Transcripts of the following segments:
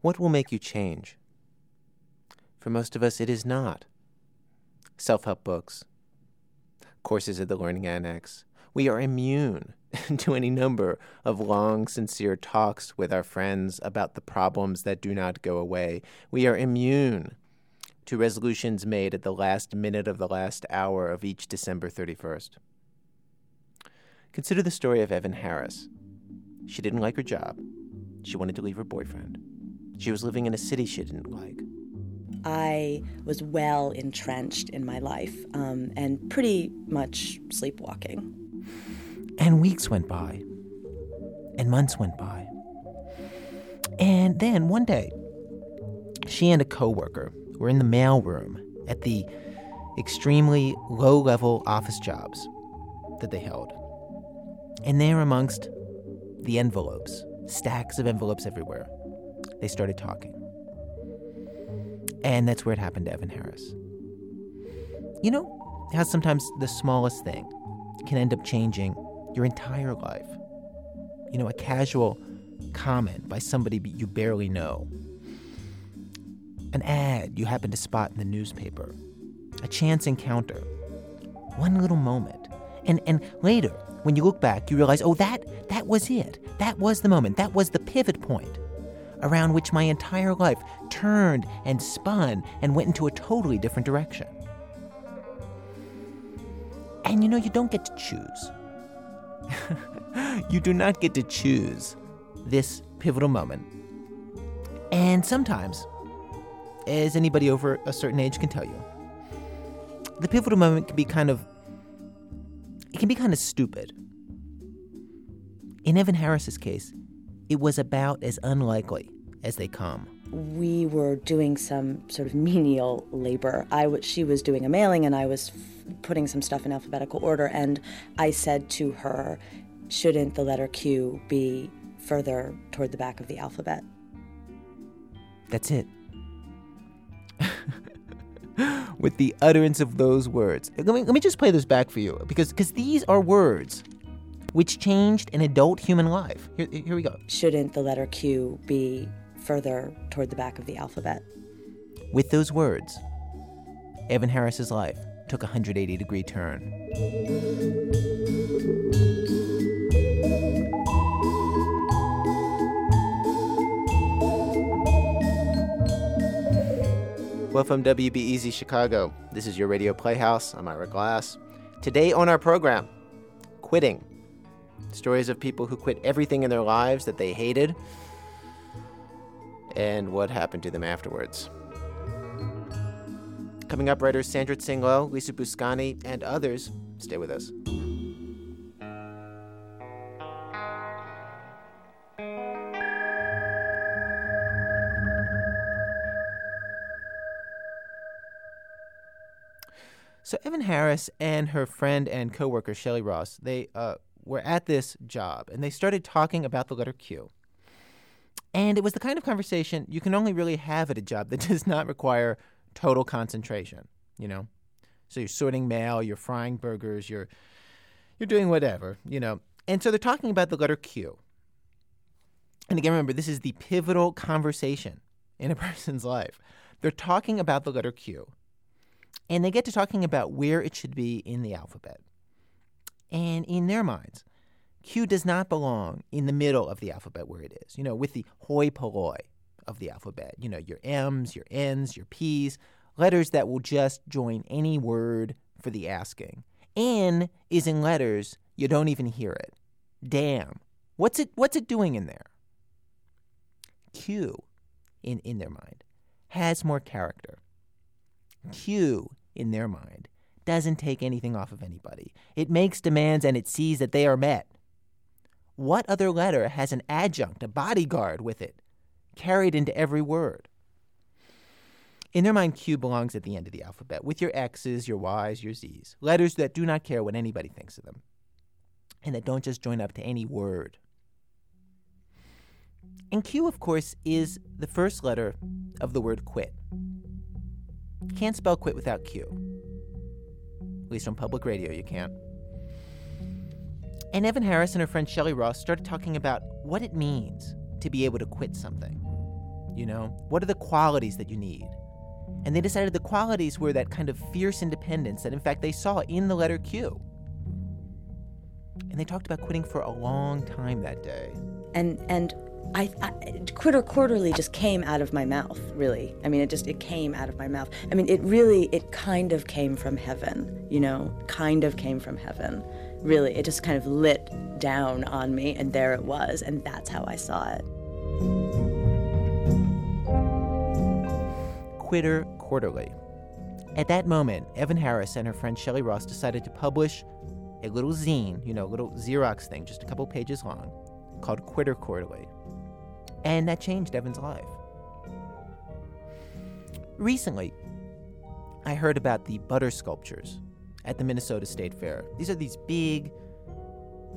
What will make you change? For most of us, it is not. Self help books, courses at the Learning Annex. We are immune to any number of long, sincere talks with our friends about the problems that do not go away. We are immune to resolutions made at the last minute of the last hour of each December 31st. Consider the story of Evan Harris. She didn't like her job. She wanted to leave her boyfriend. She was living in a city she didn't like. I was well entrenched in my life um, and pretty much sleepwalking. And weeks went by, and months went by. And then one day, she and a coworker were in the mailroom at the extremely low level office jobs that they held. And there, amongst the envelopes, stacks of envelopes everywhere, they started talking. And that's where it happened to Evan Harris. You know how sometimes the smallest thing can end up changing your entire life? You know, a casual comment by somebody you barely know, an ad you happen to spot in the newspaper, a chance encounter, one little moment. And, and later, when you look back, you realize, oh, that, that was it. That was the moment. That was the pivot point around which my entire life turned and spun and went into a totally different direction. And you know, you don't get to choose. you do not get to choose this pivotal moment. And sometimes, as anybody over a certain age can tell you, the pivotal moment can be kind of it can be kind of stupid. In Evan Harris's case, it was about as unlikely as they come. We were doing some sort of menial labor. I w- she was doing a mailing, and I was f- putting some stuff in alphabetical order. And I said to her, "Shouldn't the letter Q be further toward the back of the alphabet?" That's it. With the utterance of those words. Let me, let me just play this back for you because because these are words which changed an adult human life. Here, here we go. Shouldn't the letter Q be further toward the back of the alphabet? With those words, Evan Harris's life took a 180 degree turn. Well, from WBEZ Chicago, this is your Radio Playhouse. I'm Ira Glass. Today on our program, quitting. Stories of people who quit everything in their lives that they hated and what happened to them afterwards. Coming up, writers Sandra Tsing-Loh, Lisa Buscani, and others. Stay with us. So Evan Harris and her friend and coworker Shelly Ross, they uh, were at this job and they started talking about the letter Q. And it was the kind of conversation you can only really have at a job that does not require total concentration, you know? So you're sorting mail, you're frying burgers, you're you're doing whatever, you know. And so they're talking about the letter Q. And again, remember, this is the pivotal conversation in a person's life. They're talking about the letter Q. And they get to talking about where it should be in the alphabet. And in their minds, Q does not belong in the middle of the alphabet where it is, you know, with the hoi polloi of the alphabet. You know, your M's, your N's, your P's, letters that will just join any word for the asking. N is in letters you don't even hear it. Damn. What's it what's it doing in there? Q in in their mind has more character. Q in their mind doesn't take anything off of anybody. It makes demands and it sees that they are met. What other letter has an adjunct, a bodyguard with it, carried into every word? In their mind, Q belongs at the end of the alphabet, with your X's, your Y's, your Z's, letters that do not care what anybody thinks of them, and that don't just join up to any word. And Q, of course, is the first letter of the word quit. Can't spell quit without Q. At least on public radio, you can't. And Evan Harris and her friend Shelly Ross started talking about what it means to be able to quit something. You know, what are the qualities that you need? And they decided the qualities were that kind of fierce independence that, in fact, they saw in the letter Q. And they talked about quitting for a long time that day. And and I, I quitter quarterly just came out of my mouth. Really, I mean, it just it came out of my mouth. I mean, it really it kind of came from heaven. You know, kind of came from heaven. Really, it just kind of lit down on me, and there it was, and that's how I saw it. Quitter Quarterly. At that moment, Evan Harris and her friend Shelley Ross decided to publish a little zine, you know, a little Xerox thing, just a couple pages long, called Quitter Quarterly. And that changed Evan's life. Recently, I heard about the butter sculptures at the Minnesota State Fair. These are these big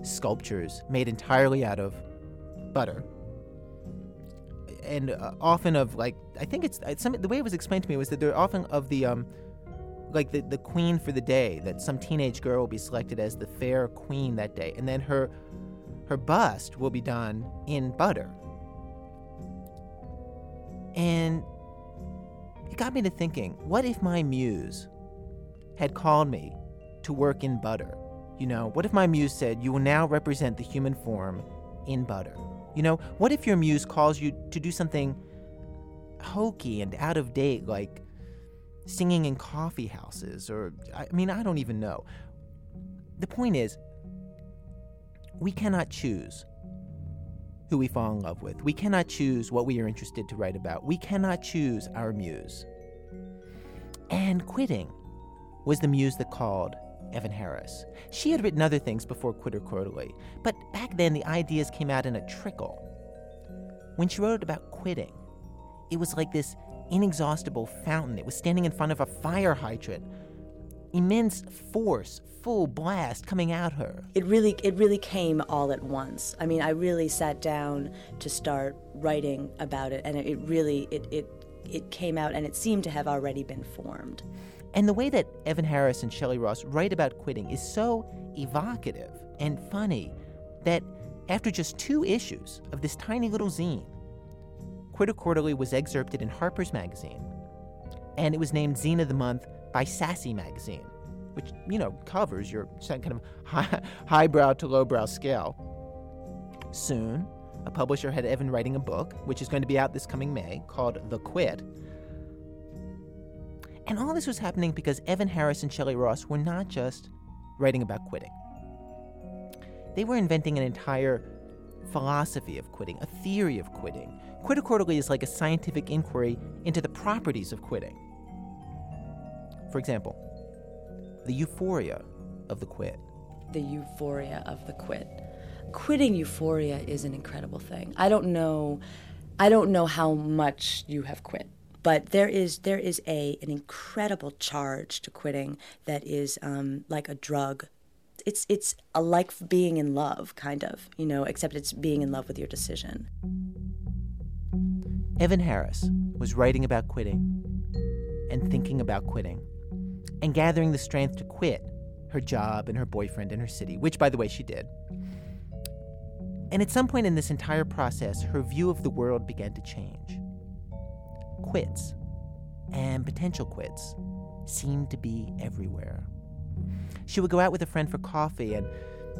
sculptures made entirely out of butter. And uh, often of like, I think it's, some, the way it was explained to me was that they're often of the, um, like the, the queen for the day, that some teenage girl will be selected as the fair queen that day. And then her, her bust will be done in butter. And it got me to thinking what if my muse had called me to work in butter? You know, what if my muse said, You will now represent the human form in butter? You know, what if your muse calls you to do something hokey and out of date, like singing in coffee houses, or I mean, I don't even know. The point is, we cannot choose who we fall in love with. We cannot choose what we are interested to write about. We cannot choose our muse. And quitting was the muse that called Evan Harris. She had written other things before Quitter Quarterly, but back then the ideas came out in a trickle. When she wrote about quitting, it was like this inexhaustible fountain. It was standing in front of a fire hydrant. Immense force, full blast coming at her. It really it really came all at once. I mean, I really sat down to start writing about it and it, really it it it came out and it seemed to have already been formed. And the way that Evan Harris and Shelley Ross write about quitting is so evocative and funny that after just two issues of this tiny little zine, Quitter Quarterly was excerpted in Harper's Magazine, and it was named Zine of the Month by Sassy Magazine which you know covers your kind of high, highbrow to lowbrow scale. Soon, a publisher had Evan writing a book, which is going to be out this coming May, called The Quit. And all this was happening because Evan Harris and Shelley Ross were not just writing about quitting. They were inventing an entire philosophy of quitting, a theory of quitting. Quit Quarterly is like a scientific inquiry into the properties of quitting. For example, the euphoria of the quit. The euphoria of the quit. Quitting euphoria is an incredible thing. I don't know I don't know how much you have quit, but there is there is a an incredible charge to quitting that is um, like a drug. It's it's a like being in love, kind of, you know, except it's being in love with your decision. Evan Harris was writing about quitting and thinking about quitting and gathering the strength to quit her job and her boyfriend and her city, which, by the way, she did. And at some point in this entire process, her view of the world began to change. Quits and potential quits seemed to be everywhere. She would go out with a friend for coffee and,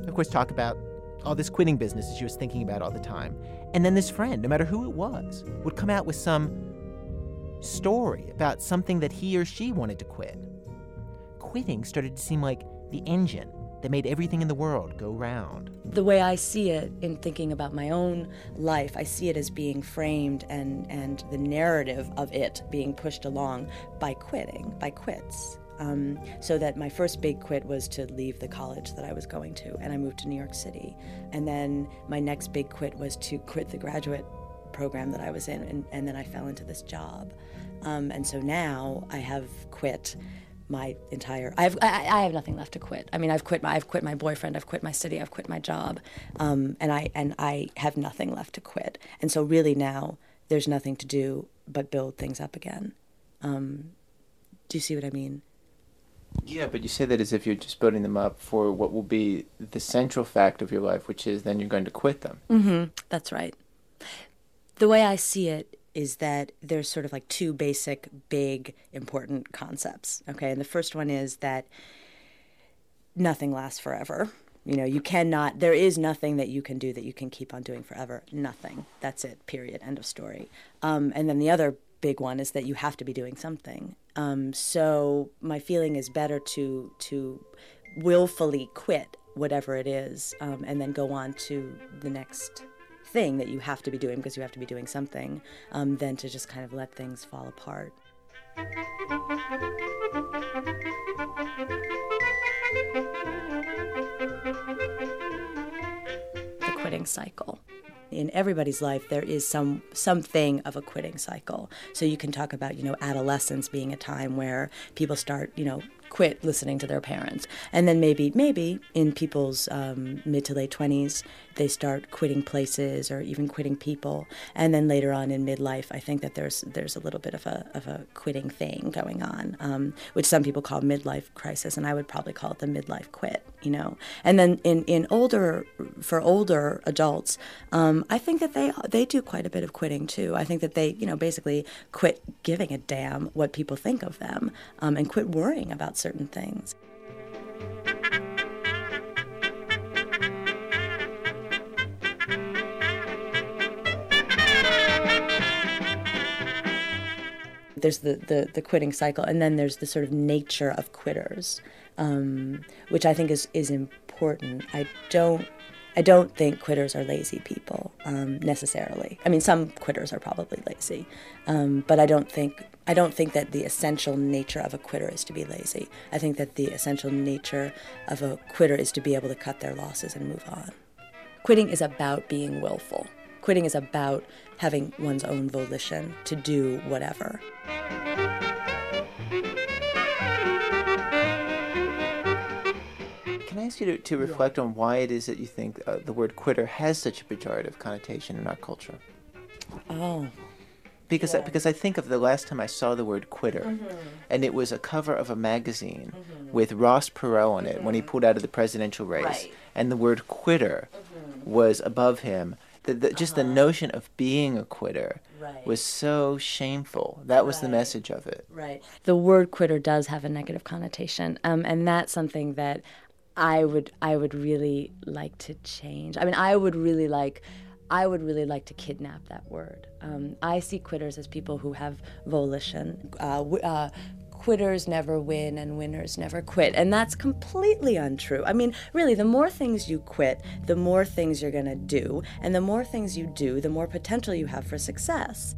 of course, talk about all this quitting business that she was thinking about all the time. And then this friend, no matter who it was, would come out with some story about something that he or she wanted to quit quitting started to seem like the engine that made everything in the world go round. The way I see it in thinking about my own life, I see it as being framed and, and the narrative of it being pushed along by quitting, by quits. Um, so that my first big quit was to leave the college that I was going to, and I moved to New York City. And then my next big quit was to quit the graduate program that I was in, and, and then I fell into this job. Um, and so now I have quit my entire I've I, I, have nothing left to quit. I mean, I've quit my I've quit my boyfriend, I've quit my city, I've quit my job, um, and I and I have nothing left to quit. And so really now there's nothing to do but build things up again. Um, do you see what I mean? Yeah, but you say that as if you're just building them up for what will be the central fact of your life, which is then you're going to quit them. Mm-hmm. That's right. The way I see it is that there's sort of like two basic, big, important concepts. Okay, and the first one is that nothing lasts forever. You know, you cannot, there is nothing that you can do that you can keep on doing forever. Nothing. That's it, period. End of story. Um, and then the other big one is that you have to be doing something. Um, so my feeling is better to, to willfully quit whatever it is um, and then go on to the next thing that you have to be doing because you have to be doing something um, than to just kind of let things fall apart. The quitting cycle. In everybody's life, there is some something of a quitting cycle. So you can talk about, you know, adolescence being a time where people start, you know, quit listening to their parents. And then maybe, maybe in people's um, mid to late 20s, they start quitting places or even quitting people. And then later on in midlife, I think that there's there's a little bit of a, of a quitting thing going on, um, which some people call midlife crisis, and I would probably call it the midlife quit, you know. And then in, in older, for older adults, um, I think that they they do quite a bit of quitting too. I think that they, you know, basically quit giving a damn what people think of them um, and quit worrying about certain things. There's the, the, the quitting cycle, and then there's the sort of nature of quitters, um, which I think is, is important. I don't I don't think quitters are lazy people um, necessarily. I mean, some quitters are probably lazy, um, but I don't think I don't think that the essential nature of a quitter is to be lazy. I think that the essential nature of a quitter is to be able to cut their losses and move on. Quitting is about being willful. Quitting is about having one's own volition to do whatever. Ask you to, to reflect on why it is that you think uh, the word quitter has such a pejorative connotation in our culture? Oh, Because I, because I think of the last time I saw the word quitter, mm-hmm. and it was a cover of a magazine mm-hmm. with Ross Perot on it when he mm-hmm. pulled out of the presidential race, Right. and the word quitter was above him. The, the, just the uh-huh. notion of being a quitter Right. was so shameful. That was the message of it. Right. The word quitter does have a negative connotation, um, and that's something that I would I would really like to change. I mean, I would really like. I would really like to kidnap that word. Um, I see quitters as people who have volition. Uh, uh, quitters never win and winners never quit. And that's completely untrue. I mean, really, the more things you quit, the more things you're going to do. And the more things you do, the more potential you have for success.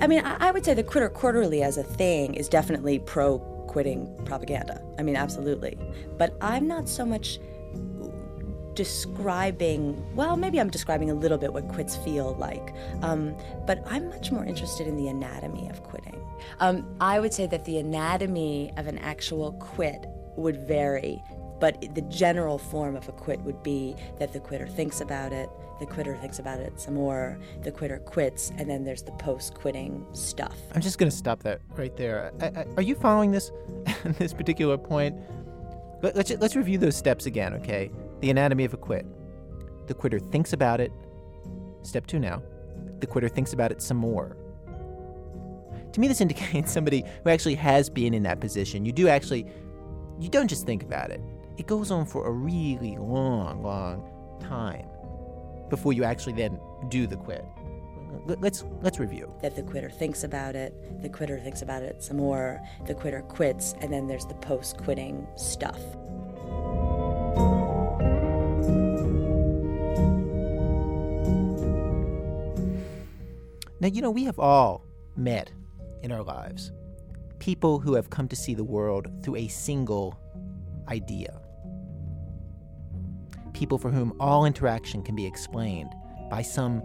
I mean, I, would say the Quitter Quarterly as a thing is definitely pro quitting propaganda. I mean, absolutely. But I'm not so much describing, well, maybe I'm describing a little bit what quits feel like, um, but I'm much more interested in the anatomy of quitting. Um, I would say that the anatomy of an actual quit would vary, but the general form of a quit would be that the quitter thinks about it, the quitter thinks about it some more, the quitter quits, and then there's the post quitting stuff. I'm just going to stop that right there. I, I, are you following this this particular point? Let, let's let's review those steps again, okay? The anatomy of a quit. The quitter thinks about it. Step two now. The quitter thinks about it some more. To me, this indicates somebody who actually has been in that position. You do actually, you don't just think about it. It goes on for a really long, long time before you actually then do the quit. Let- Let's let's review. that the quitter thinks about it, the quitter thinks about it some more, the quitter quits, and then there's the post quitting stuff. Now, you know, we have all met in our lives people who have come to see the world through a single idea. People for whom all interaction can be explained by some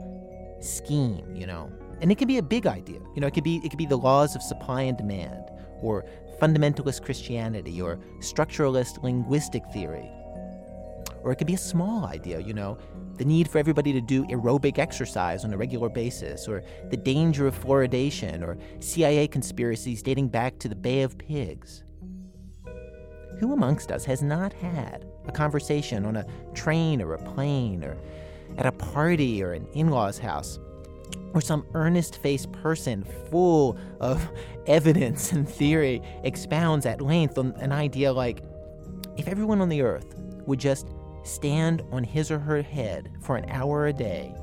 scheme, you know. And it can be a big idea. You know, it could be it could be the laws of supply and demand or fundamentalist Christianity or structuralist linguistic theory. Or it could be a small idea, you know, the need for everybody to do aerobic exercise on a regular basis, or the danger of fluoridation, or CIA conspiracies dating back to the Bay of Pigs. Who amongst us has not had a conversation on a train or a plane, or at a party or an in law's house, or some earnest faced person full of evidence and theory expounds at length on an idea like if everyone on the earth would just stand on his or her head for an hour a day,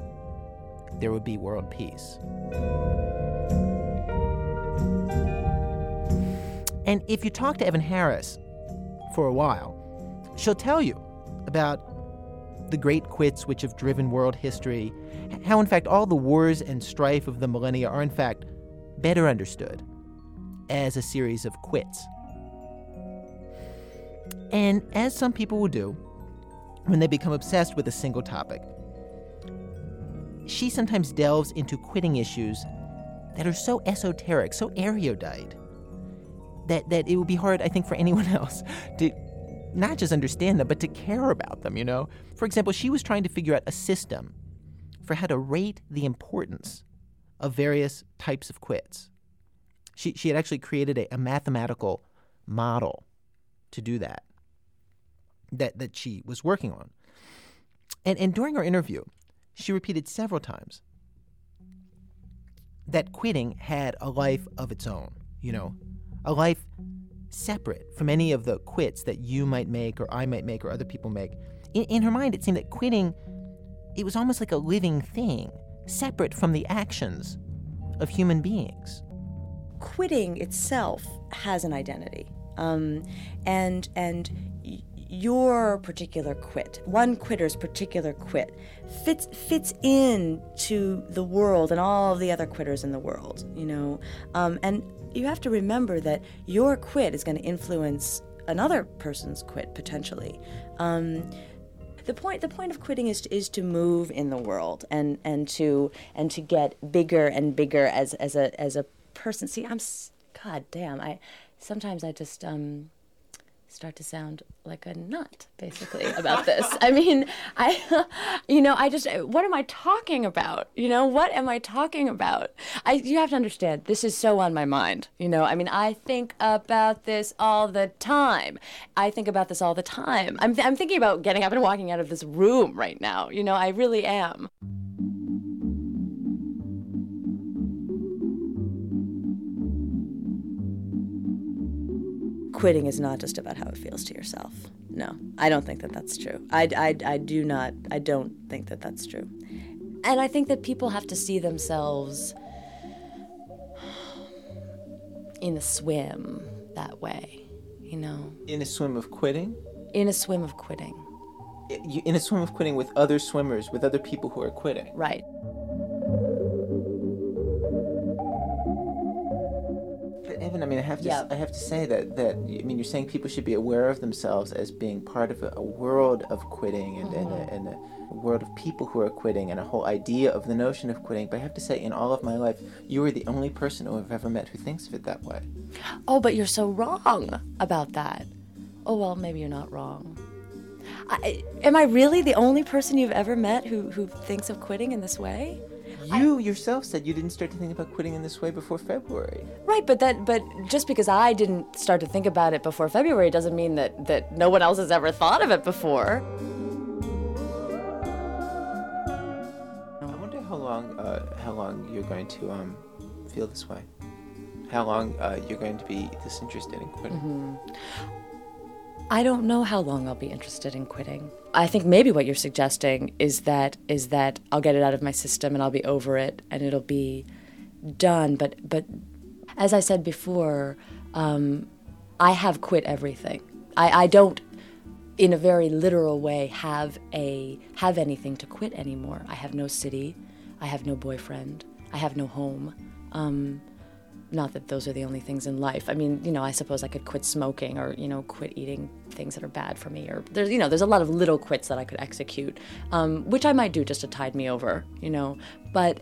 there would be world peace. And if you talk to Evan Harris for a while, she'll tell you about the great quits which have driven world history, how, in fact, all the wars and strife of the millennia are, in fact, better understood as a series of quits. And as some people will do, when they become obsessed with a single topic, she sometimes delves into quitting issues that are so esoteric, so erudite, that, that it would be hard, I think, for anyone else to not just understand them, but to care about them, you know? For example, she was trying to figure out a system for how to rate the importance of various types of quits. She, she had actually created a, a mathematical model to do that, that, that she was working on. And, and during our interview, she repeated several times that quitting had a life of its own, you know, a life separate from any of the quits that you might make or I might make or other people make. In, in her mind, it seemed that quitting, it was almost like a living thing, separate from the actions of human beings. Quitting itself has an identity. Um, and and your particular quit, one quitter's particular quit, fits fits in to the world and all the other quitters in the world, you know. Um, and you have to remember that your quit is going to influence another person's quit potentially. Um, the point the point of quitting is to, is to move in the world and and to and to get bigger and bigger as as a as a person. See, I'm god damn. I sometimes I just um start to sound like a nut basically about this. I mean i you know i just what am i talking about? You know what am i talking about? I you have to understand this is so on my mind you know? I mean i think about this all the time. I think about this all the time. I'm, I'm thinking about getting up and walking out of this room right now you know? I really am quitting is not just about how it feels to yourself. No, I don't think that that's true. I, I, I do not, I don't think that that's true. And I think that people have to see themselves in a swim that way, you know? In a swim of quitting? In a swim of quitting. In a swim of quitting with other swimmers, with other people who are quitting. Right. I mean, I have to, yep. I have to say that that I mean, you're saying people should be aware of themselves as being part of a, a world of quitting and, mm-hmm. and, a, mm-hmm. and a world of people who are quitting and a whole idea of the notion of quitting. But I have to say, in all of my life, you are the only person who I've ever met who thinks of it that way. Oh, but you're so wrong about that. Oh well, maybe you're not wrong. I, am I really the only person you've ever met who, who thinks of quitting in this way? You I, yourself said you didn't start to think about quitting in this way before February. Right, but that but just because I didn't start to think about it before February doesn't mean that that no one else has ever thought of it before. I wonder how long uh, how long you're going to um, feel this way. How long uh, you're going to be disinterested in quitting. Mm-hmm. I don't know how long I'll be interested in quitting. I think maybe what you're suggesting is that is that I'll get it out of my system and I'll be over it and it'll be done. But but as I said before, um, I have quit everything. I, I don't, in a very literal way, have a have anything to quit anymore. I have no city. I have no boyfriend. I have no home. Um, not that those are the only things in life. I mean, you know, I suppose I could quit smoking or, you know, quit eating things that are bad for me. Or there's, you know, there's a lot of little quits that I could execute, um, which I might do just to tide me over, you know. But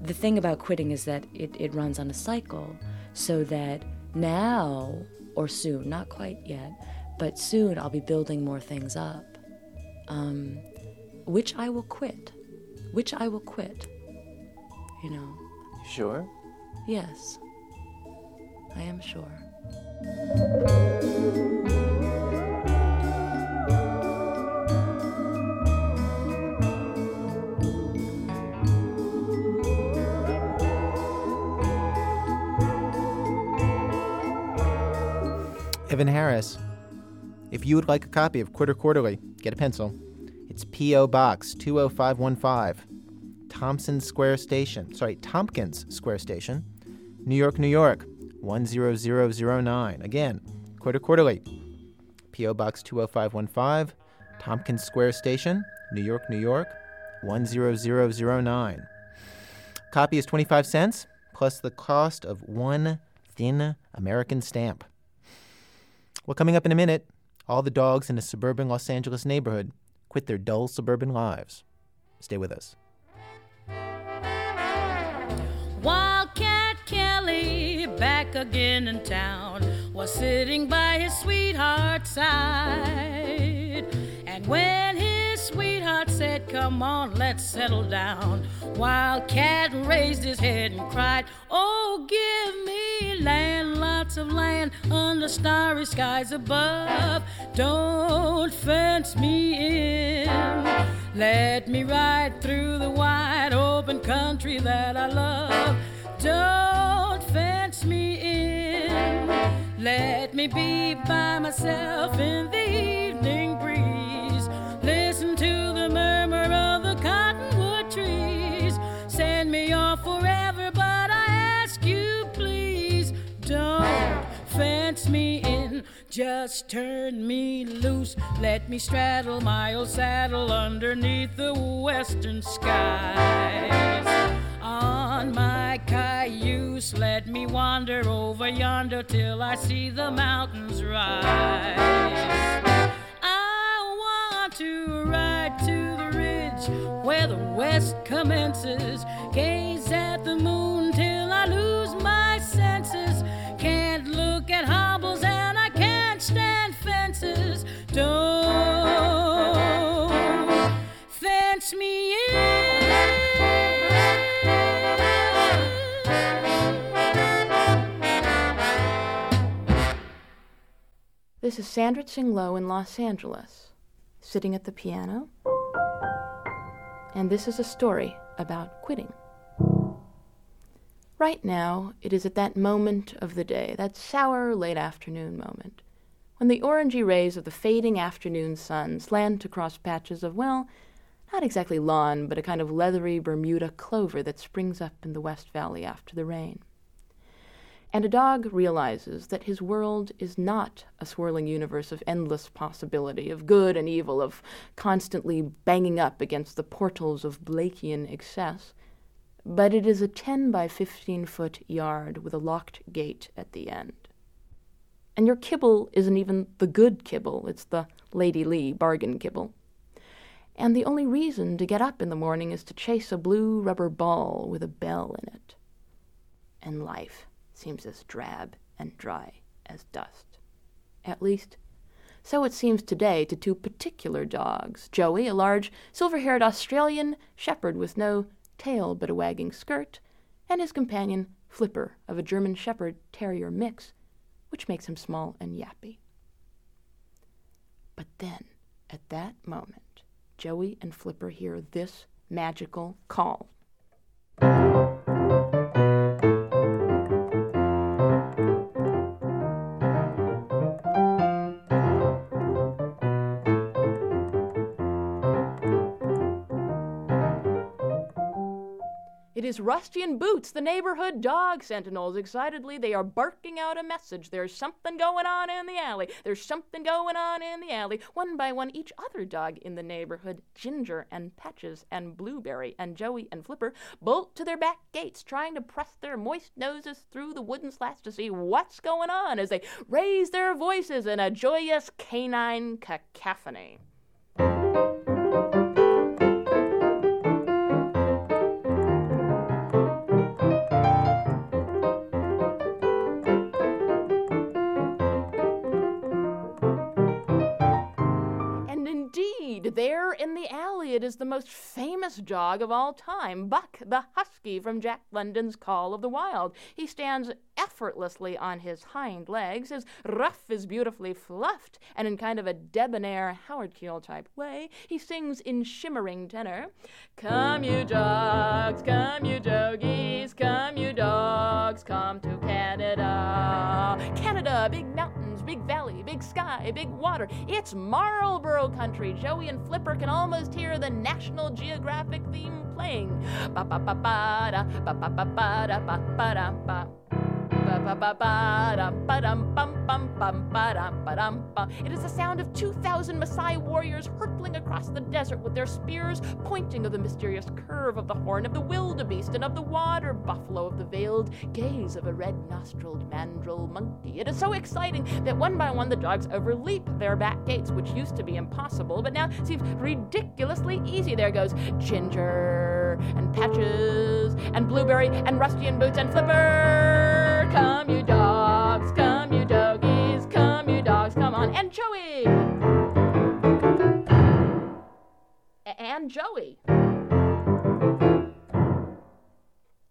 the thing about quitting is that it, it runs on a cycle so that now or soon, not quite yet, but soon I'll be building more things up. um, which I will quit. Which I will quit. You know. Sure? Yes. I am sure. Evan Harris. If you would like a copy of Quitter Quarterly, get a pencil. It's P.O. Box 20515, Thompson Square Station, sorry, Tompkins Square Station, New York, New York 10009. Again, Quitter Quarterly, P.O. Box 20515, Tompkins Square Station, New York, New York 10009. Copy is 25 cents plus the cost of one thin American stamp. Well, coming up in a minute, all the dogs in a suburban Los Angeles neighborhood quit their dull suburban lives. Stay with us. Again in town, was sitting by his sweetheart's side. And when his sweetheart said, Come on, let's settle down, Wildcat raised his head and cried, Oh, give me land, lots of land under starry skies above. Don't fence me in. Let me ride through the wide open country that I love. Don't fence me in. Let me be by myself in the evening breeze. Listen to the murmur of the cottonwood trees. Send me off forever, but I ask you, please don't fence me in. Just turn me loose. Let me straddle my old saddle underneath the western skies. On my cayuse, let me wander over yonder till I see the mountains rise. I want to ride to the ridge where the west commences. Gaze at the moon This is Sandra Tsing Loh in Los Angeles, sitting at the piano. And this is a story about quitting. Right now, it is at that moment of the day, that sour late afternoon moment, when the orangey rays of the fading afternoon sun slant across patches of, well, not exactly lawn, but a kind of leathery Bermuda clover that springs up in the West Valley after the rain. And a dog realizes that his world is not a swirling universe of endless possibility, of good and evil, of constantly banging up against the portals of Blakean excess, but it is a 10 by 15 foot yard with a locked gate at the end. And your kibble isn't even the good kibble, it's the Lady Lee bargain kibble. And the only reason to get up in the morning is to chase a blue rubber ball with a bell in it. And life seems as drab and dry as dust. At least, so it seems today to two particular dogs Joey, a large, silver haired Australian shepherd with no tail but a wagging skirt, and his companion, Flipper, of a German Shepherd Terrier mix, which makes him small and yappy. But then, at that moment, Joey and Flipper hear this magical call. It is Rusty and Boots, the neighborhood dog sentinels. Excitedly, they are barking out a message. There's something going on in the alley. There's something going on in the alley. One by one, each other dog in the neighborhood, Ginger and Patches and Blueberry and Joey and Flipper, bolt to their back gates, trying to press their moist noses through the wooden slats to see what's going on as they raise their voices in a joyous canine cacophony. Is the most famous dog of all time, Buck, the husky from Jack London's Call of the Wild. He stands effortlessly on his hind legs, his ruff is beautifully fluffed, and in kind of a debonair Howard Keel type way, he sings in shimmering tenor Come, you dogs, come, you jogies, come, you dogs, come to Canada. Canada, big mountains, big valley, big sky, big water. It's Marlboro country. Joey and Flipper can almost hear the National Geographic theme playing. Ba ba ba ba da ba ba ba ba da ba ba da ba. It is the sound of 2,000 Maasai warriors hurtling across the desert with their spears pointing of the mysterious curve of the horn of the wildebeest and of the water buffalo, of the veiled gaze of a red nostriled mandrill monkey. It is so exciting that one by one the dogs overleap their back gates, which used to be impossible, but now seems ridiculously easy. There goes Ginger and Patches and Blueberry and Rusty and Boots and Flipper. Come, you dogs, come, you doggies, come, you dogs, come on. And Joey! And Joey.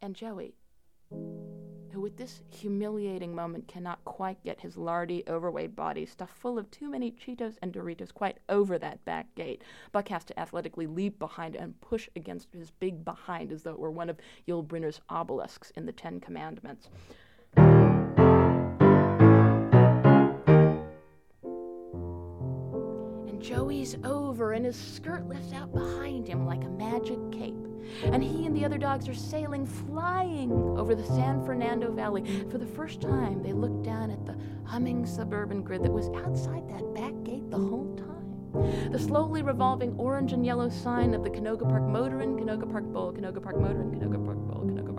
And Joey, who at this humiliating moment cannot quite get his lardy, overweight body stuffed full of too many Cheetos and Doritos quite over that back gate. Buck has to athletically leap behind and push against his big behind as though it were one of Yul Brynner's obelisks in the Ten Commandments. Joey's over, and his skirt lifts out behind him like a magic cape. And he and the other dogs are sailing, flying over the San Fernando Valley. For the first time, they look down at the humming suburban grid that was outside that back gate the whole time. The slowly revolving orange and yellow sign of the Canoga Park Motor Inn, Canoga Park Bowl, Canoga Park Motor Inn, Canoga Park Bowl, Canoga Park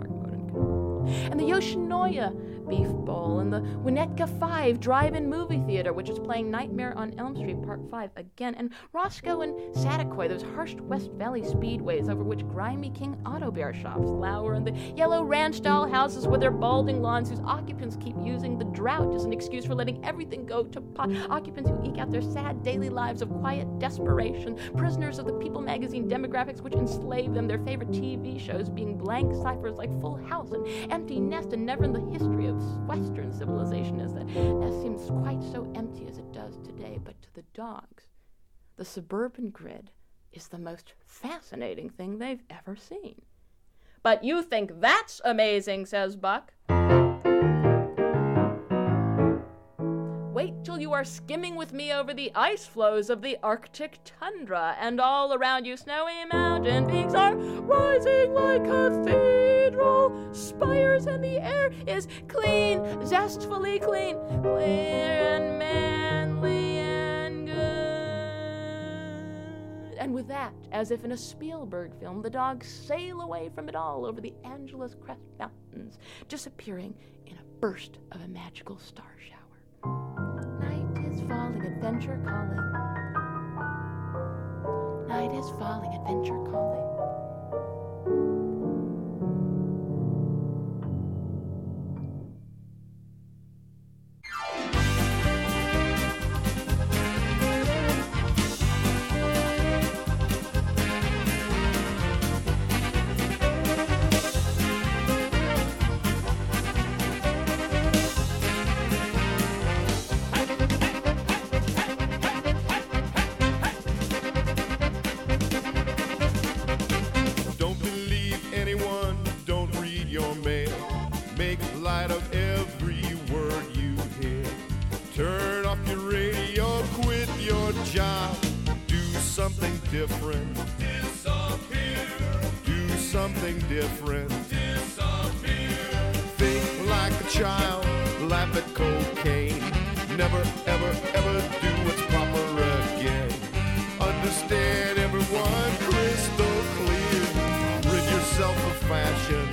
and the Yoshinoya Beef Bowl, and the Winnetka 5 Drive-In Movie Theater, which is playing Nightmare on Elm Street Part 5 again, and Roscoe and Saticoy, those harsh West Valley speedways over which grimy King Auto Bear shops lower, and the yellow ranch-style houses with their balding lawns whose occupants keep using the drought as an excuse for letting everything go to pot. Occupants who eke out their sad daily lives of quiet desperation, prisoners of the People magazine demographics which enslave them, their favorite TV shows being blank ciphers like Full House and Empty Nest, and never in the history of Western civilization is that nest seems quite so empty as it does today. But to the dogs, the suburban grid is the most fascinating thing they've ever seen. But you think that's amazing, says Buck. Wait till you are skimming with me over the ice floes of the Arctic tundra, and all around you snowy mountain peaks are rising like cathedral spires, and the air is clean, zestfully clean, clear and manly and good. And with that, as if in a Spielberg film, the dogs sail away from it all over the Angeles Crest Mountains, disappearing in a burst of a magical star shower. Falling, adventure calling. Night is falling, adventure calling. Something different. Disappear. Do something different. Disappear. Think like a child, laugh at cocaine. Never, ever, ever do what's proper again. Understand everyone crystal clear. Rid yourself of fashion.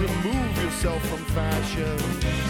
Remove yourself from fashion.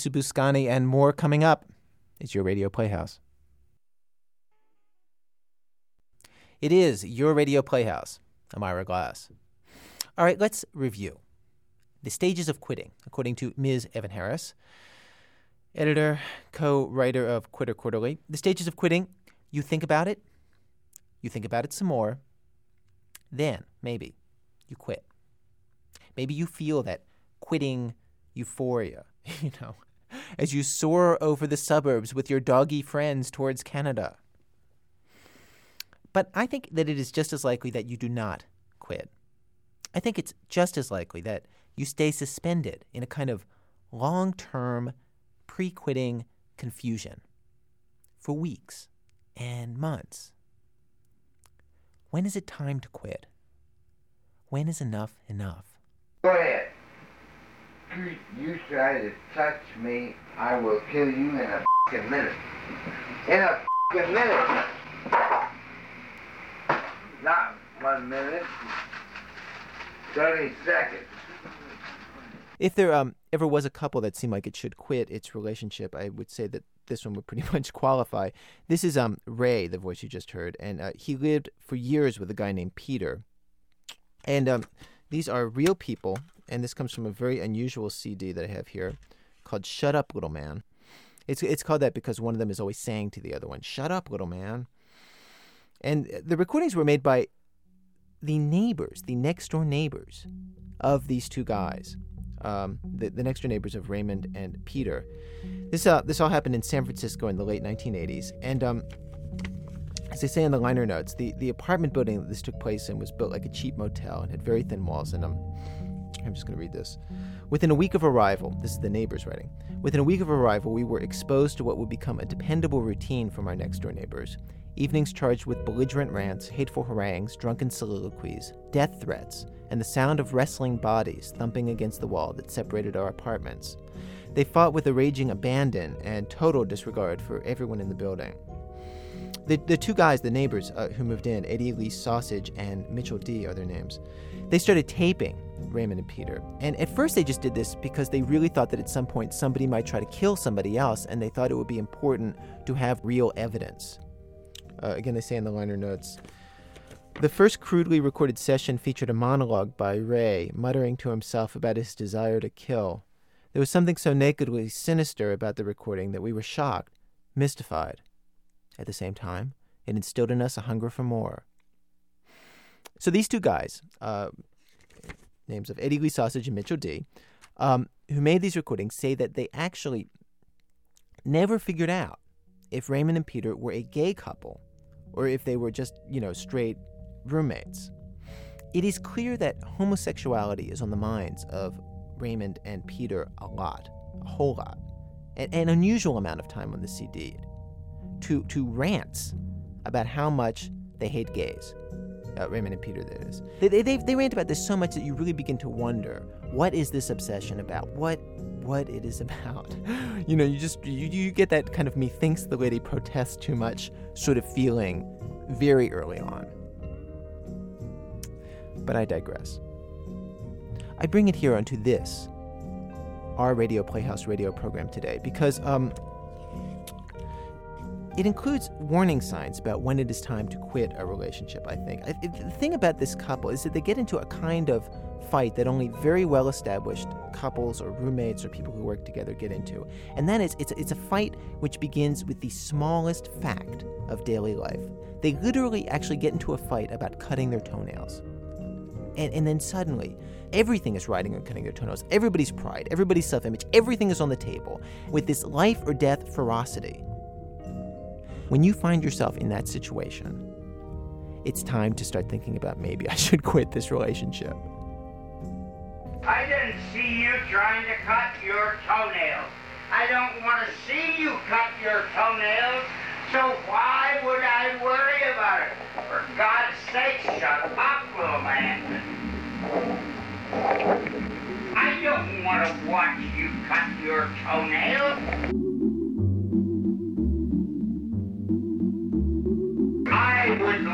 Lisa Buscani and more coming up. It's your Radio Playhouse. It is your Radio Playhouse. I'm Ira Glass. All right, let's review the stages of quitting, according to Ms. Evan Harris, editor, co writer of Quitter Quarterly. The stages of quitting you think about it, you think about it some more, then maybe you quit. Maybe you feel that quitting euphoria, you know, as you soar over the suburbs with your doggy friends towards Canada. But I think that it is just as likely that you do not quit. I think it's just as likely that you stay suspended in a kind of long term, pre quitting confusion for weeks and months. When is it time to quit? When is enough enough? Go ahead. You try to touch me, I will kill you in a fucking minute. In a fucking minute. Not one minute. 30 seconds. If there um, ever was a couple that seemed like it should quit its relationship, I would say that this one would pretty much qualify. This is um, Ray, the voice you just heard, and uh, he lived for years with a guy named Peter. And um, these are real people, and this comes from a very unusual CD that I have here called Shut Up, Little Man. It's, it's called that because one of them is always saying to the other one, Shut up, little man. And the recordings were made by the neighbors, the next door neighbors of these two guys, um, the, the next door neighbors of Raymond and Peter. This, uh, this all happened in San Francisco in the late 1980s. And um, as they say in the liner notes, the, the apartment building that this took place in was built like a cheap motel and had very thin walls in them. I'm just going to read this. Within a week of arrival, this is the neighbors writing. Within a week of arrival, we were exposed to what would become a dependable routine from our next door neighbors. Evenings charged with belligerent rants, hateful harangues, drunken soliloquies, death threats, and the sound of wrestling bodies thumping against the wall that separated our apartments. They fought with a raging abandon and total disregard for everyone in the building. The, the two guys, the neighbors uh, who moved in, Eddie Lee Sausage and Mitchell D, are their names. They started taping Raymond and Peter. And at first, they just did this because they really thought that at some point somebody might try to kill somebody else, and they thought it would be important to have real evidence. Uh, again, they say in the liner notes. The first crudely recorded session featured a monologue by Ray, muttering to himself about his desire to kill. There was something so nakedly sinister about the recording that we were shocked, mystified. At the same time, it instilled in us a hunger for more. So these two guys, uh, names of Eddie Lee Sausage and Mitchell D, um, who made these recordings, say that they actually never figured out if Raymond and Peter were a gay couple or if they were just, you know, straight roommates. It is clear that homosexuality is on the minds of Raymond and Peter a lot, a whole lot, an, an unusual amount of time on the CD, to, to rants about how much they hate gays. Uh, Raymond and Peter, that is. They, they, they, they rant about this so much that you really begin to wonder what is this obsession about? What what it is about? you know, you just you, you get that kind of methinks the lady protests too much sort of feeling very early on. But I digress. I bring it here onto this, our Radio Playhouse radio program today, because um, it includes warning signs about when it is time to quit a relationship, I think. I, the thing about this couple is that they get into a kind of fight that only very well established couples or roommates or people who work together get into. And that is, it's, it's a fight which begins with the smallest fact of daily life. They literally actually get into a fight about cutting their toenails. And, and then suddenly, everything is riding on cutting their toenails. Everybody's pride, everybody's self image, everything is on the table with this life or death ferocity. When you find yourself in that situation, it's time to start thinking about maybe I should quit this relationship. I didn't see you trying to cut your toenails. I don't want to see you cut your toenails, so why would I worry about it? For God's sake, shut up, little man. I don't want to watch you cut your toenails.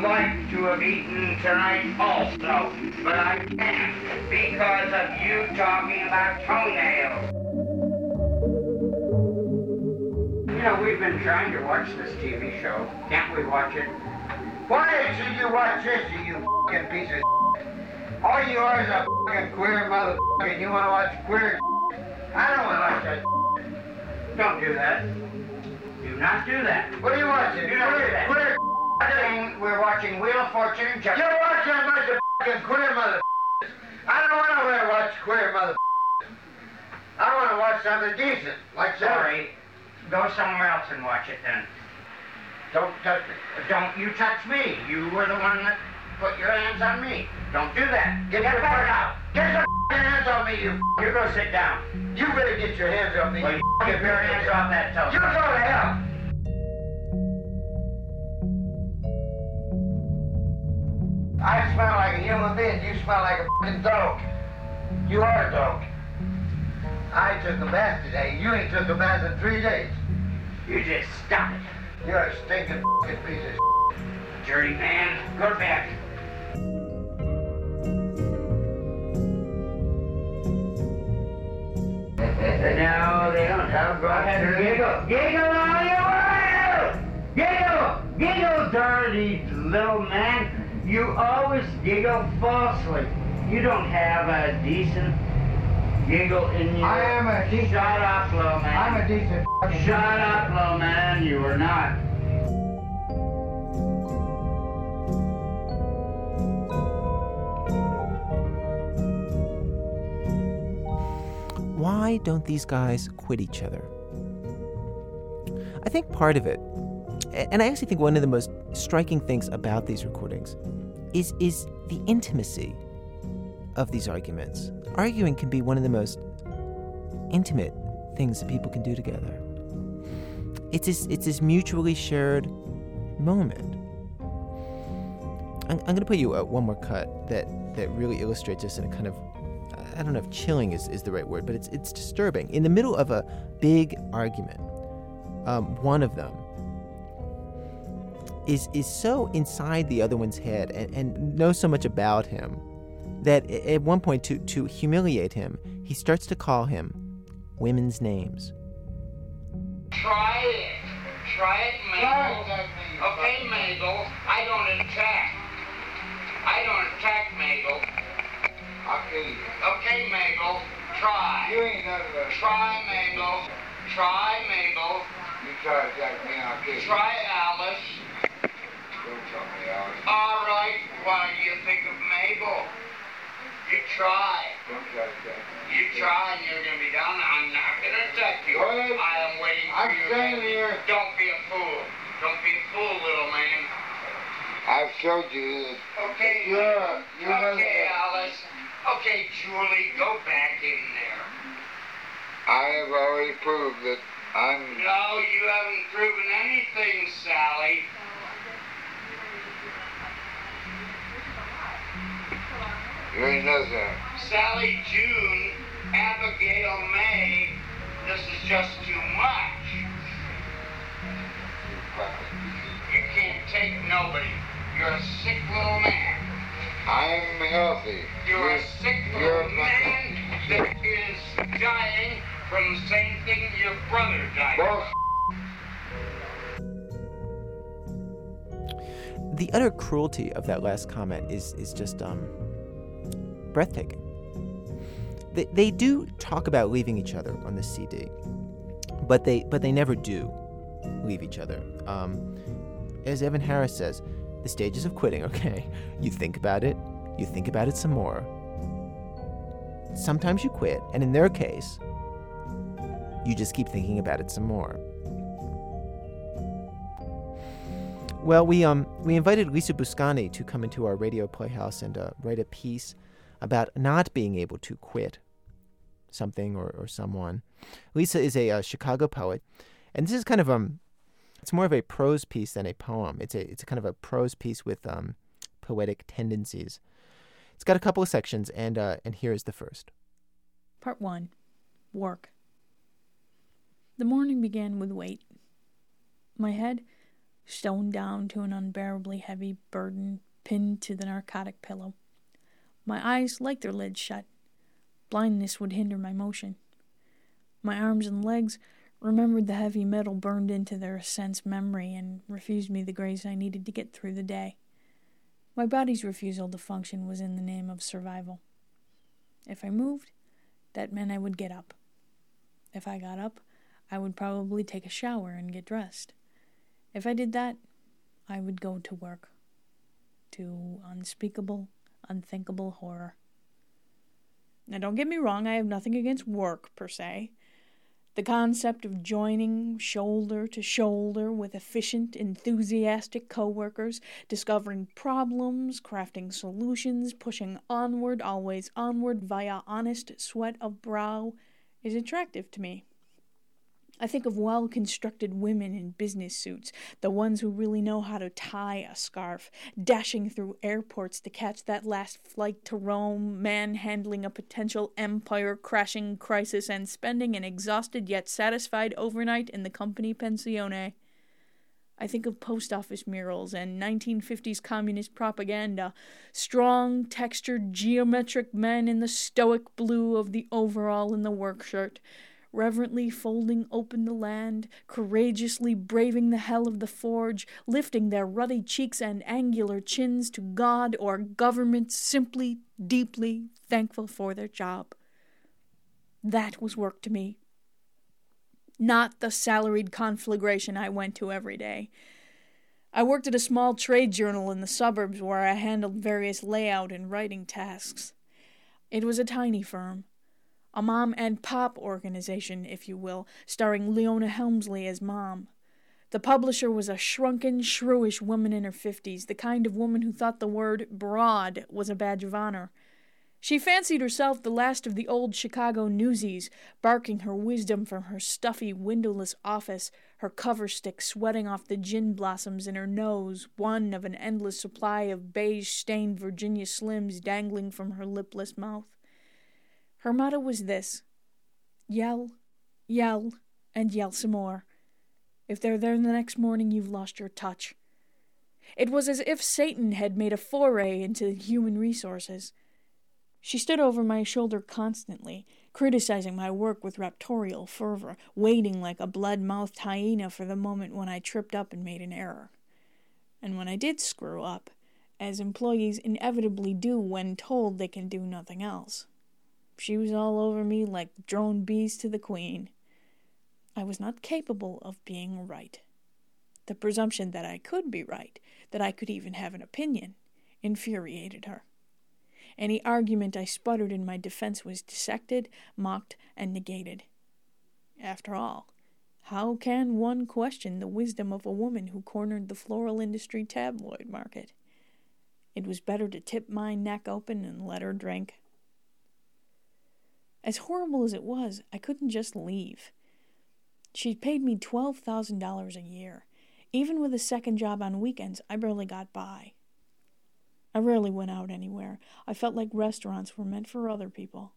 Like to have eaten tonight also, but I can't because of you talking about toenails. You know, we've been trying to watch this TV show. Can't we watch it? Why should you watch this, you fucking piece of All you are is a fucking queer motherfucker and you want to watch queer I don't want to watch that Don't do that. Do not do that. What are you watching? Do not do that. Queer we're watching Wheel of Fortune. You're watching a bunch of fucking queer mother. I don't want to watch queer mother. I want to watch something decent, like Sorry. Go somewhere else and watch it then. Don't touch me. Don't you touch me. You were the one that put your hands on me. Don't do that. Get, your back out. Get your hands on me, you. You go sit down. You better get your hands off me. Well, you get your hands off that telephone. You go to hell. Human being. You smell like a fucking dog. You are a dog. I took a bath today. You ain't took a bath in three days. You just stop it. You're a stinking fucking piece of shit. Dirty man. Go to bed. no, they don't have Go ahead and giggle. Giggle all you want Giggle. Giggle, dirty little man. You always giggle falsely. You don't have a decent giggle in you. I am a decent. Shut up, little man. I'm a decent. Shut up, little man. You are not. Why don't these guys quit each other? I think part of it, and I actually think one of the most striking things about these recordings, is is the intimacy of these arguments. Arguing can be one of the most intimate things that people can do together. It's this, it's this mutually shared moment. I'm, I'm going to put you uh, one more cut that, that really illustrates this in a kind of I don't know if chilling is, is the right word, but it's it's disturbing. In the middle of a big argument, um, one of them is is so inside the other one's head and, and knows so much about him that at one point, to, to humiliate him, he starts to call him women's names. Try it. Try it, Mabel. Okay, Mabel. I don't attack. I don't attack, Mabel. Okay. Okay, Mabel. Try. You ain't none of. Try, Mabel. Try, Mabel. You try to attack me, I'll kill you. Try Alice. Don't me, Alice. All right. What do you think of Mabel? You try. Don't try to You try and you're going to be down. I'm not going to attack you. What? I am waiting for I'm you. I'm staying here. Don't be a fool. Don't be a fool, little man. I've showed you that. Okay. Yeah. You're okay, Alice. Okay, Julie, go back in there. I have already proved that I'm. No, you haven't proven anything, Sally. You ain't nothing. Sally June, Abigail May, this is just too much. You can't take nobody. You're a sick little man. I'm healthy. You're, you're a sick little man that is dying from the same thing your brother died The utter cruelty of that last comment is is just um breathtaking. They, they do talk about leaving each other on the CD, but they but they never do leave each other. Um, as Evan Harris says, the stages of quitting. Okay, you think about it, you think about it some more. Sometimes you quit, and in their case, you just keep thinking about it some more. Well, we um we invited Lisa Buscani to come into our radio playhouse and uh, write a piece about not being able to quit something or, or someone. Lisa is a, a Chicago poet, and this is kind of um, it's more of a prose piece than a poem. It's a it's a kind of a prose piece with um, poetic tendencies. It's got a couple of sections, and uh, and here is the first. Part one, work. The morning began with weight. My head, stone down to an unbearably heavy burden, pinned to the narcotic pillow. My eyes like their lids shut. Blindness would hinder my motion. My arms and legs remembered the heavy metal burned into their sense memory and refused me the grace I needed to get through the day. My body's refusal to function was in the name of survival. If I moved, that meant I would get up. If I got up, I would probably take a shower and get dressed. If I did that, I would go to work. To unspeakable, unthinkable horror. Now, don't get me wrong, I have nothing against work per se. The concept of joining shoulder to shoulder with efficient, enthusiastic coworkers, discovering problems, crafting solutions, pushing onward, always onward via honest sweat of brow, is attractive to me. I think of well constructed women in business suits, the ones who really know how to tie a scarf, dashing through airports to catch that last flight to Rome, manhandling a potential empire crashing crisis, and spending an exhausted yet satisfied overnight in the company pensione. I think of post office murals and 1950s communist propaganda, strong, textured, geometric men in the stoic blue of the overall and the work shirt reverently folding open the land, courageously braving the hell of the forge, lifting their ruddy cheeks and angular chins to God or government, simply, deeply thankful for their job. That was work to me. Not the salaried conflagration I went to every day. I worked at a small trade journal in the suburbs where I handled various layout and writing tasks. It was a tiny firm a mom and pop organization, if you will, starring Leona Helmsley as mom. The publisher was a shrunken, shrewish woman in her fifties, the kind of woman who thought the word broad was a badge of honor. She fancied herself the last of the old Chicago newsies, barking her wisdom from her stuffy, windowless office, her cover stick sweating off the gin blossoms in her nose, one of an endless supply of beige stained Virginia Slims dangling from her lipless mouth. Her motto was this yell, yell, and yell some more. If they're there the next morning, you've lost your touch. It was as if Satan had made a foray into human resources. She stood over my shoulder constantly, criticizing my work with raptorial fervor, waiting like a blood mouthed hyena for the moment when I tripped up and made an error. And when I did screw up, as employees inevitably do when told they can do nothing else. She was all over me like drone bees to the queen. I was not capable of being right. The presumption that I could be right, that I could even have an opinion, infuriated her. Any argument I sputtered in my defense was dissected, mocked, and negated. After all, how can one question the wisdom of a woman who cornered the floral industry tabloid market? It was better to tip my neck open and let her drink. As horrible as it was, I couldn't just leave. She'd paid me $12,000 a year. Even with a second job on weekends, I barely got by. I rarely went out anywhere. I felt like restaurants were meant for other people.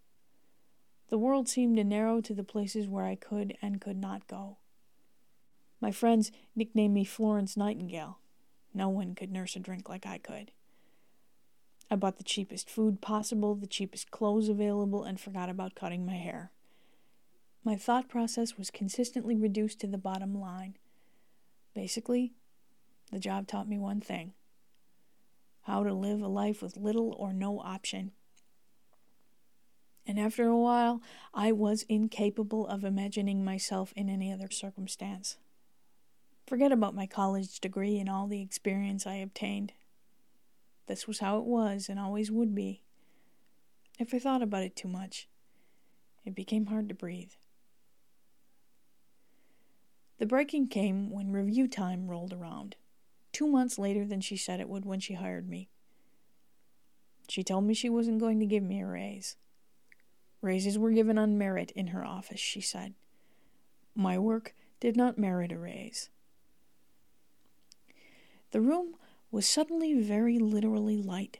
The world seemed to narrow to the places where I could and could not go. My friends nicknamed me Florence Nightingale. No one could nurse a drink like I could. I bought the cheapest food possible, the cheapest clothes available, and forgot about cutting my hair. My thought process was consistently reduced to the bottom line. Basically, the job taught me one thing how to live a life with little or no option. And after a while, I was incapable of imagining myself in any other circumstance. Forget about my college degree and all the experience I obtained. This was how it was and always would be. If I thought about it too much, it became hard to breathe. The breaking came when review time rolled around, two months later than she said it would when she hired me. She told me she wasn't going to give me a raise. Raises were given on merit in her office, she said. My work did not merit a raise. The room was suddenly very literally light.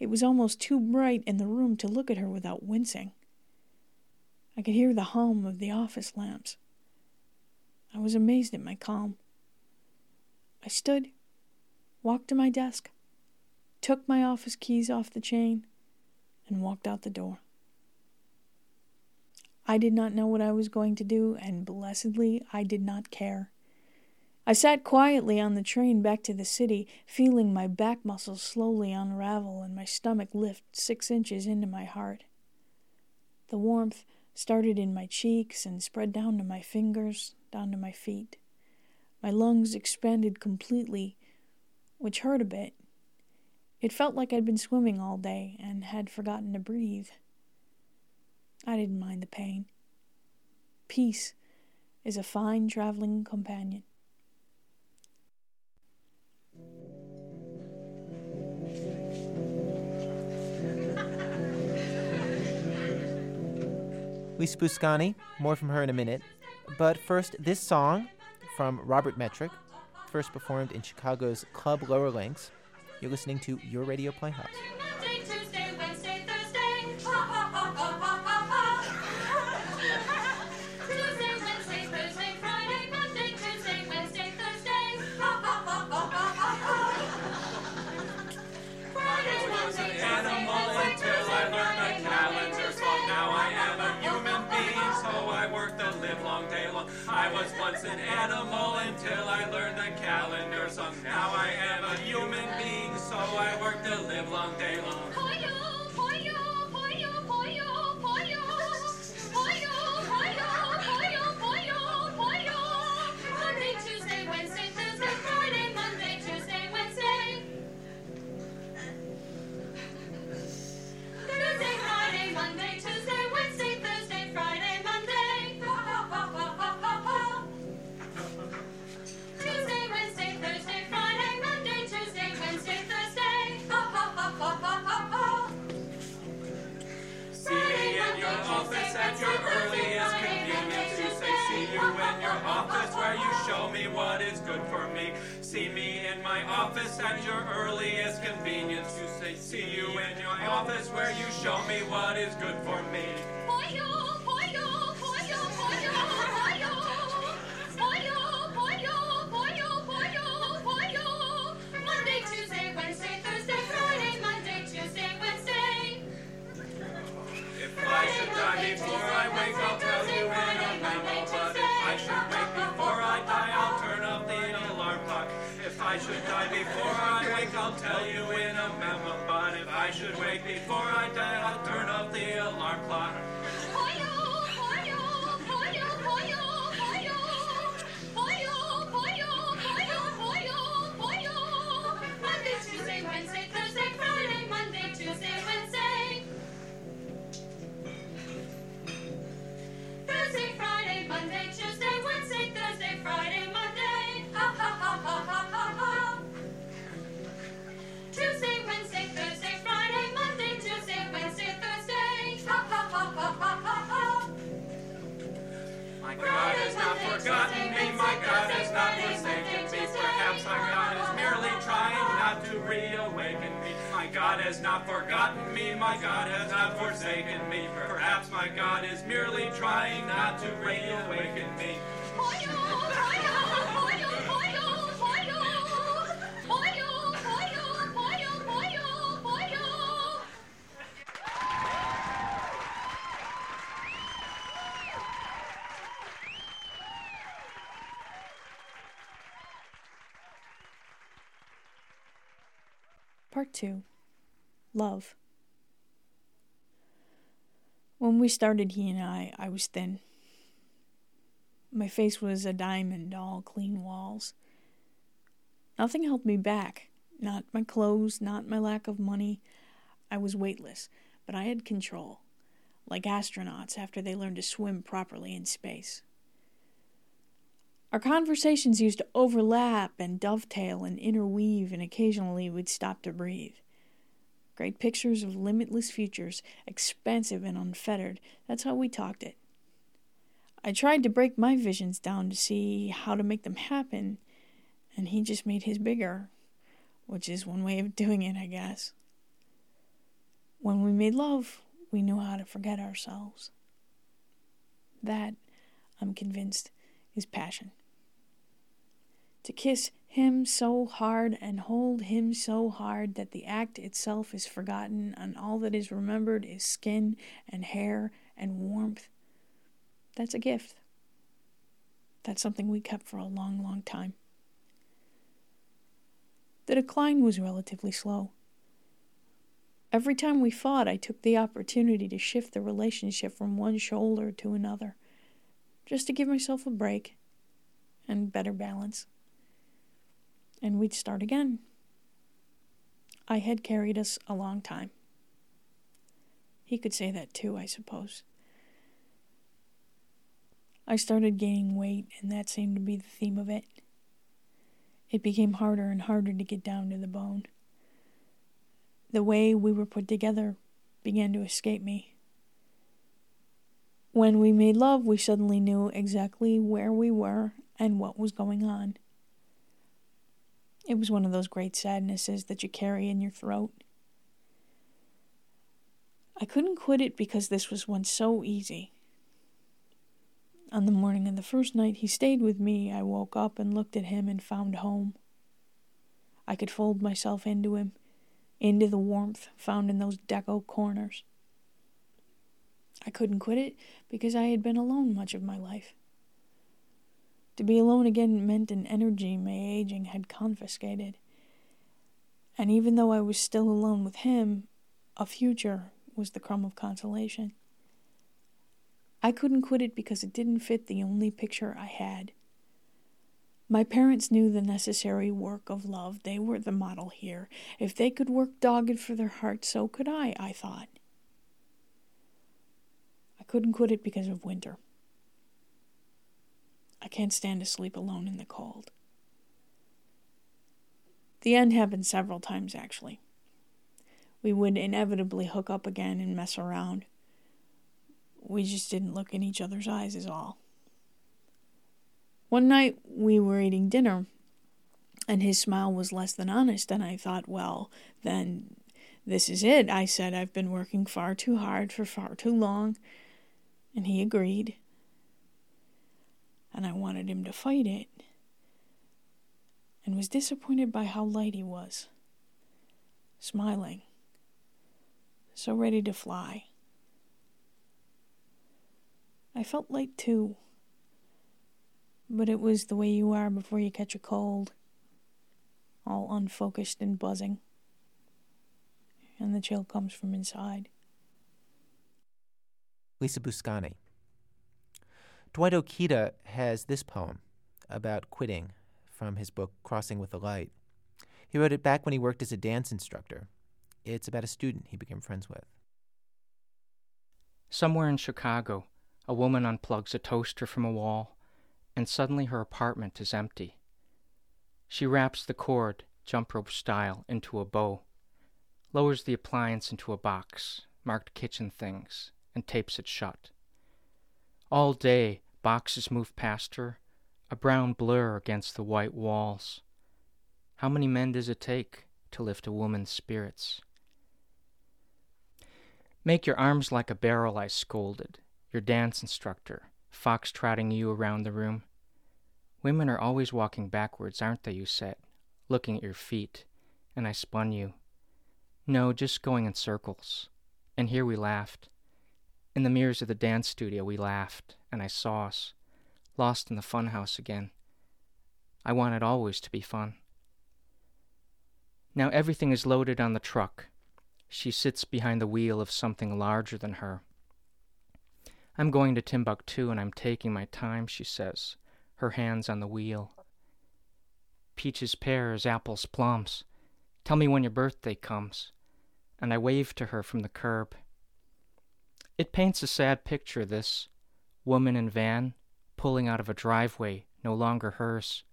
It was almost too bright in the room to look at her without wincing. I could hear the hum of the office lamps. I was amazed at my calm. I stood, walked to my desk, took my office keys off the chain, and walked out the door. I did not know what I was going to do, and blessedly, I did not care. I sat quietly on the train back to the city, feeling my back muscles slowly unravel and my stomach lift six inches into my heart. The warmth started in my cheeks and spread down to my fingers, down to my feet. My lungs expanded completely, which hurt a bit. It felt like I'd been swimming all day and had forgotten to breathe. I didn't mind the pain. Peace is a fine traveling companion. Lisa Buscani, more from her in a minute. But first, this song from Robert Metric, first performed in Chicago's Club Lower Links. You're listening to Your Radio Playhouse. I was once an animal until I learned the calendar song. Now I am a office at your earliest convenience. You say, see you in your office where you show me what is good for me. God has not forgotten me, my God has not forsaken me. Perhaps my God is merely trying not to reawaken me. Part 2 love. When we started, he and I, I was thin. My face was a diamond, all clean walls. Nothing held me back. Not my clothes, not my lack of money. I was weightless, but I had control, like astronauts after they learn to swim properly in space. Our conversations used to overlap and dovetail and interweave, and occasionally we'd stop to breathe. Great pictures of limitless futures, expansive and unfettered. That's how we talked it. I tried to break my visions down to see how to make them happen, and he just made his bigger, which is one way of doing it, I guess. When we made love, we knew how to forget ourselves. That, I'm convinced, is passion. To kiss him so hard and hold him so hard that the act itself is forgotten and all that is remembered is skin and hair and warmth. that's a gift. That's something we kept for a long, long time. The decline was relatively slow. Every time we fought, I took the opportunity to shift the relationship from one shoulder to another, just to give myself a break and better balance. And we'd start again. I had carried us a long time. He could say that too, I suppose. I started gaining weight, and that seemed to be the theme of it. It became harder and harder to get down to the bone. The way we were put together began to escape me. When we made love, we suddenly knew exactly where we were and what was going on. It was one of those great sadnesses that you carry in your throat. I couldn't quit it because this was once so easy. On the morning of the first night he stayed with me, I woke up and looked at him and found home. I could fold myself into him, into the warmth found in those deco corners. I couldn't quit it because I had been alone much of my life. To be alone again meant an energy my aging had confiscated. And even though I was still alone with him, a future was the crumb of consolation. I couldn't quit it because it didn't fit the only picture I had. My parents knew the necessary work of love. They were the model here. If they could work dogged for their heart, so could I, I thought. I couldn't quit it because of winter. I can't stand to sleep alone in the cold. The end happened several times, actually. We would inevitably hook up again and mess around. We just didn't look in each other's eyes, is all. One night we were eating dinner, and his smile was less than honest, and I thought, well, then this is it. I said, I've been working far too hard for far too long, and he agreed. And I wanted him to fight it, and was disappointed by how light he was, smiling, so ready to fly. I felt light too. But it was the way you are before you catch a cold, all unfocused and buzzing. And the chill comes from inside. Lisa Buscani. Dwight Okita has this poem about quitting from his book Crossing with the Light. He wrote it back when he worked as a dance instructor. It's about a student he became friends with. Somewhere in Chicago, a woman unplugs a toaster from a wall, and suddenly her apartment is empty. She wraps the cord, jump rope style, into a bow, lowers the appliance into a box, marked kitchen things, and tapes it shut. All day, boxes move past her, a brown blur against the white walls. How many men does it take to lift a woman's spirits? Make your arms like a barrel, I scolded your dance instructor, fox-trotting you around the room. Women are always walking backwards, aren't they, you said, looking at your feet, and I spun you. No, just going in circles. And here we laughed. In the mirrors of the dance studio, we laughed, and I saw us, lost in the fun house again. I wanted always to be fun. Now everything is loaded on the truck. She sits behind the wheel of something larger than her. I'm going to Timbuktu and I'm taking my time, she says, her hands on the wheel. Peaches, pears, apples, plums. Tell me when your birthday comes. And I wave to her from the curb. It paints a sad picture, this woman in van, pulling out of a driveway no longer hers.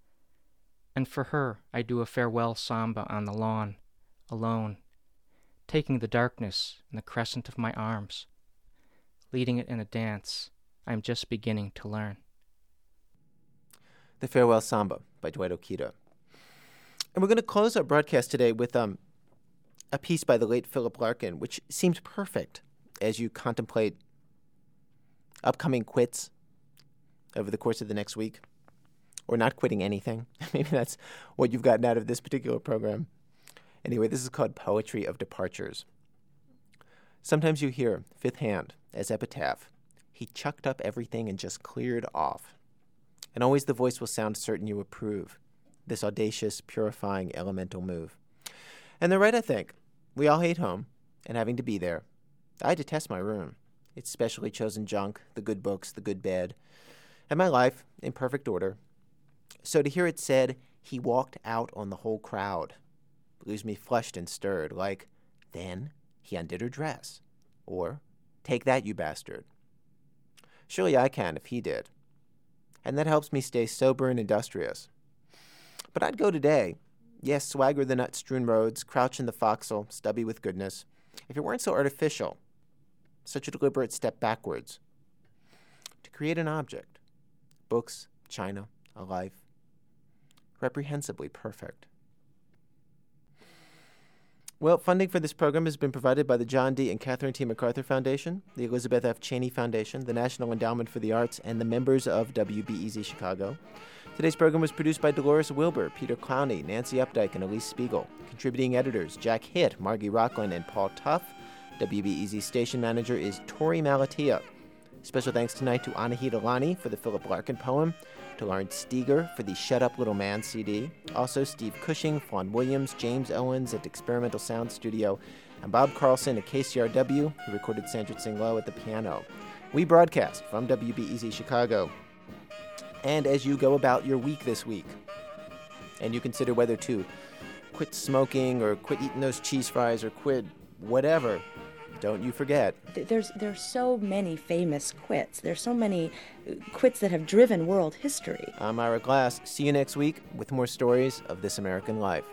And for her, I do a farewell samba on the lawn, alone, taking the darkness in the crescent of my arms leading it in a dance I am just beginning to learn. The Farewell Samba by Dwight Okita. And we're going to close our broadcast today with um, a piece by the late Philip Larkin, which seems perfect as you contemplate upcoming quits over the course of the next week, or not quitting anything. Maybe that's what you've gotten out of this particular program. Anyway, this is called Poetry of Departures. Sometimes you hear, fifth hand, as epitaph, he chucked up everything and just cleared off. And always the voice will sound certain you approve this audacious, purifying, elemental move. And they're right, I think. We all hate home and having to be there. I detest my room. Its specially chosen junk, the good books, the good bed, and my life in perfect order. So to hear it said, he walked out on the whole crowd, leaves me flushed and stirred, like, then he undid her dress. Or, take that, you bastard. Surely I can if he did. And that helps me stay sober and industrious. But I'd go today. Yes, swagger the nut strewn roads, crouch in the forecastle, stubby with goodness, if it weren't so artificial, such a deliberate step backwards. To create an object books, china, a life, reprehensibly perfect. Well, funding for this program has been provided by the John D. and Catherine T. MacArthur Foundation, the Elizabeth F. Cheney Foundation, the National Endowment for the Arts, and the members of WBEZ Chicago. Today's program was produced by Dolores Wilbur, Peter Clowney, Nancy Updike, and Alix Spiegel. Contributing editors Jack Hitt, Margy Rochlin, and Paul Tough. WBEZ station manager is Torey Malatia. Special thanks tonight to Anahita Lani for the Philip Larkin poem, to Lawrence Steger for the Shut Up Little Man CD, also Steve Cushing, Fawn Williams, James Owens at Experimental Sound Studio, and Bob Carlson at KCRW, who recorded Sanjit Singh Low at the piano. We broadcast from WBEZ Chicago. And as you go about your week this week, and you consider whether to quit smoking or quit eating those cheese fries or quit whatever, don't you forget. There's there's so many famous quits. There's so many uh, quits that have driven world history. I'm Ira Glass. See you next week with more stories of this American life.